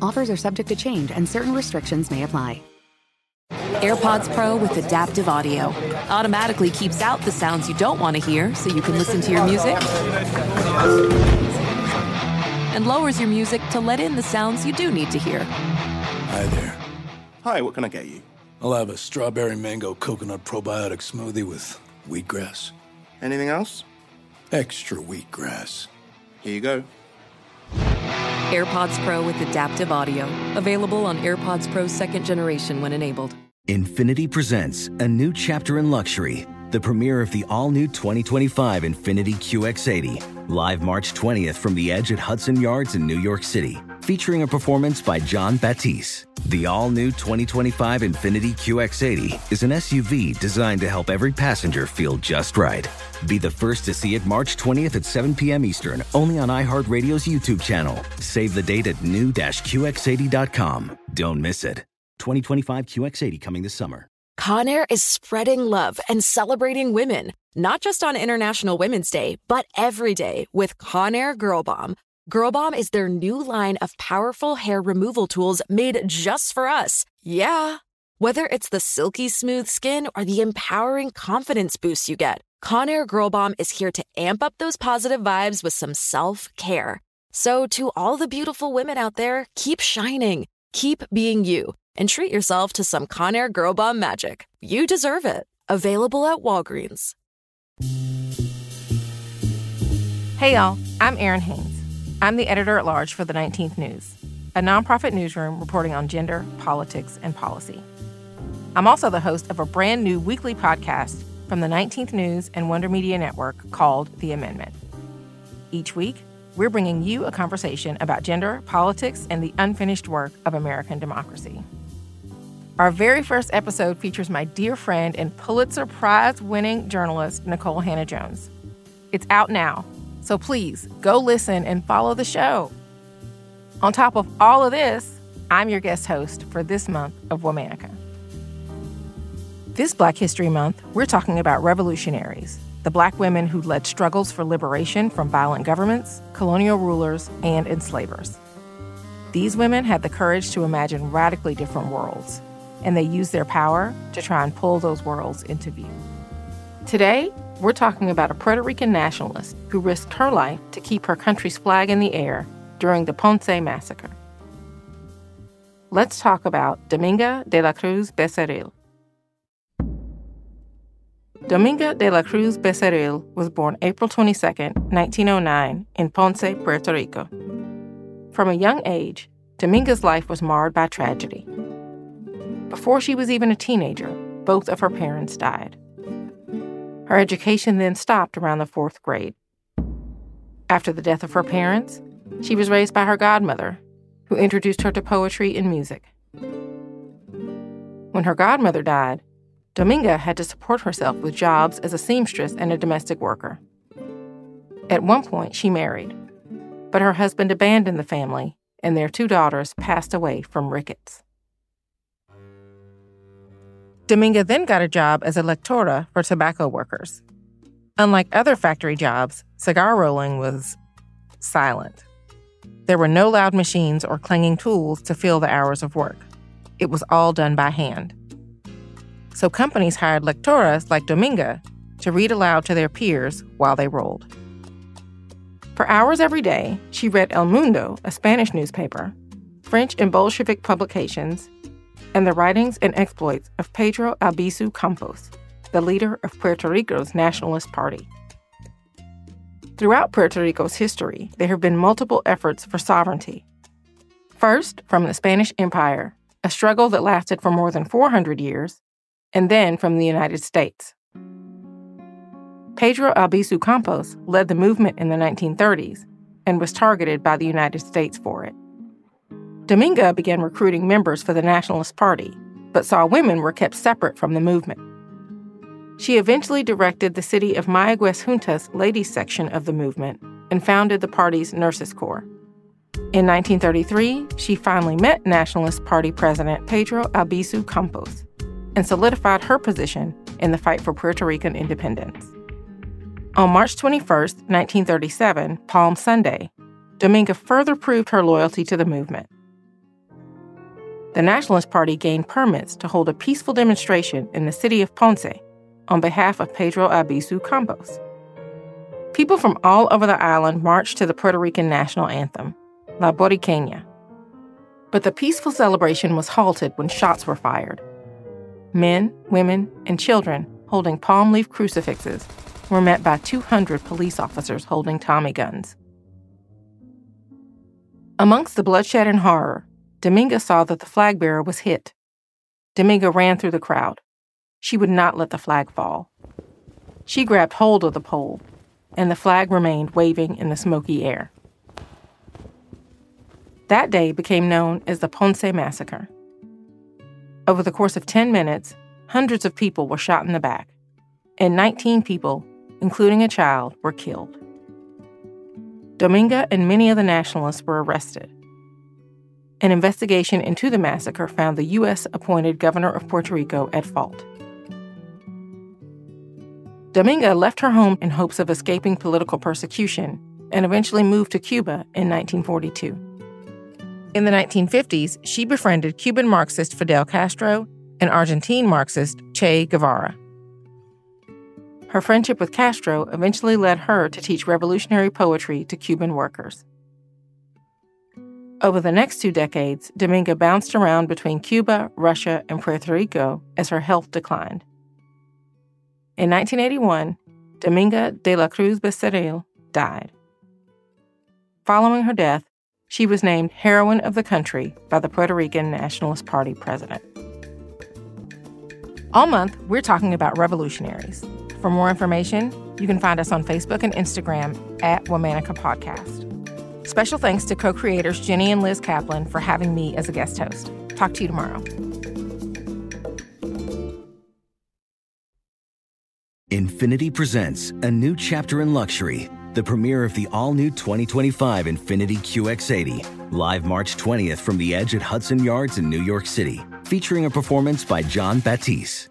Offers are subject to change and certain restrictions may apply. AirPods Pro with adaptive audio automatically keeps out the sounds you don't want to hear so you can listen to your music and lowers your music to let in the sounds you do need to hear. Hi there. Hi, what can I get you? I'll have a strawberry mango coconut probiotic smoothie with wheatgrass. Anything else? Extra wheatgrass. Here you go. AirPods Pro with adaptive audio. Available on AirPods Pro second generation when enabled. Infiniti presents a new chapter in luxury, the premiere of the all new 2025 Infiniti QX80, live March 20th from the edge at Hudson Yards in New York City, featuring a performance by Jon Batiste. The all new 2025 Infiniti QX80 is an SUV designed to help every passenger feel just right. Be the first to see it March 20th at 7 p.m. Eastern, only on iHeartRadio's YouTube channel. Save the date at new-QX80.com. Don't miss it. 2025 QX80 coming this summer. Conair is spreading love and celebrating women, not just on International Women's Day, but every day with Conair Girl Bomb. Girl Bomb is their new line of powerful hair removal tools made just for us. Yeah. Whether it's the silky smooth skin or the empowering confidence boost you get, Conair Girl Bomb is here to amp up those positive vibes with some self care. So, to all the beautiful women out there, keep shining, keep being you, and treat yourself to some Conair Girl Bomb magic. You deserve it. Available at Walgreens. Hey, y'all, I'm Errin Haines. I'm the editor at large for the 19th News, a nonprofit newsroom reporting on gender, politics, and policy. I'm also the host of a brand new weekly podcast from the 19th News and Wonder Media Network called The Amendment. Each week, we're bringing you a conversation about gender, politics, and the unfinished work of American democracy. Our very first episode features my dear friend and Pulitzer Prize winning journalist, Nikole Hannah-Jones. It's out now, so please go listen and follow the show. On top of all of this, I'm your guest host for this month of Womanica. This Black History Month, we're talking about revolutionaries, the black women who led struggles for liberation from violent governments, colonial rulers, and enslavers. These women had the courage to imagine radically different worlds, and they used their power to try and pull those worlds into view. Today, we're talking about a Puerto Rican nationalist who risked her life to keep her country's flag in the air during the Ponce massacre. Let's talk about Dominga de la Cruz Becerril. Dominga de la Cruz Becerril was born April 22, 1909, in Ponce, Puerto Rico. From a young age, Dominga's life was marred by tragedy. Before she was even a teenager, both of her parents died. Her education then stopped around the fourth grade. After the death of her parents, she was raised by her godmother, who introduced her to poetry and music. When her godmother died, Dominga had to support herself with jobs as a seamstress and a domestic worker. At one point, she married, but her husband abandoned the family, and their two daughters passed away from rickets. Dominga then got a job as a lectora for tobacco workers. Unlike other factory jobs, cigar rolling was silent. There were no loud machines or clanging tools to fill the hours of work. It was all done by hand. So companies hired lectoras like Dominga to read aloud to their peers while they rolled. For hours every day, she read El Mundo, a Spanish newspaper, French and Bolshevik publications, and the writings and exploits of Pedro Albizu Campos, the leader of Puerto Rico's Nationalist Party. Throughout Puerto Rico's history, there have been multiple efforts for sovereignty. First, from the Spanish Empire, a struggle that lasted for more than 400 years, and then from the United States. Pedro Albizu Campos led the movement in the 1930s and was targeted by the United States for it. Dominga began recruiting members for the Nationalist Party, but saw women were kept separate from the movement. She eventually directed the city of Mayaguez Junta's ladies section of the movement and founded the party's Nurses Corps. In 1933, she finally met Nationalist Party President Pedro Albizu Campos and solidified her position in the fight for Puerto Rican independence. On March 21, 1937, Palm Sunday, Dominga further proved her loyalty to the movement the Nationalist Party gained permits to hold a peaceful demonstration in the city of Ponce on behalf of Pedro Albizu Campos. People from all over the island marched to the Puerto Rican national anthem, La Borinqueña. But the peaceful celebration was halted when shots were fired. Men, women, and children holding palm leaf crucifixes were met by 200 police officers holding Tommy guns. Amongst the bloodshed and horror, Dominga saw that the flag bearer was hit. Dominga ran through the crowd. She would not let the flag fall. She grabbed hold of the pole, and the flag remained waving in the smoky air. That day became known as the Ponce Massacre. Over the course of 10 minutes, hundreds of people were shot in the back, and 19 people, including a child, were killed. Dominga and many of the nationalists were arrested. An investigation into the massacre found the U.S. appointed governor of Puerto Rico at fault. Dominga left her home in hopes of escaping political persecution and eventually moved to Cuba in 1942. In the 1950s, she befriended Cuban Marxist Fidel Castro and Argentine Marxist Che Guevara. Her friendship with Castro eventually led her to teach revolutionary poetry to Cuban workers. Over the next two decades, Dominga bounced around between Cuba, Russia, and Puerto Rico as her health declined. In 1981, Dominga de la Cruz Becerril died. Following her death, she was named Heroine of the Country by the Puerto Rican Nationalist Party president. All month, we're talking about revolutionaries. For more information, you can find us on Facebook and Instagram at Womanica Podcast. Special thanks to co creators Jenny and Liz Kaplan for having me as a guest host. Talk to you tomorrow. Infiniti presents a new chapter in luxury, the premiere of the all new 2025 Infiniti QX80, live March 20th from the edge at Hudson Yards in New York City featuring a performance by Jon Batiste.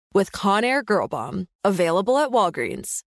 with Conair Girl Bomb. Available at Walgreens.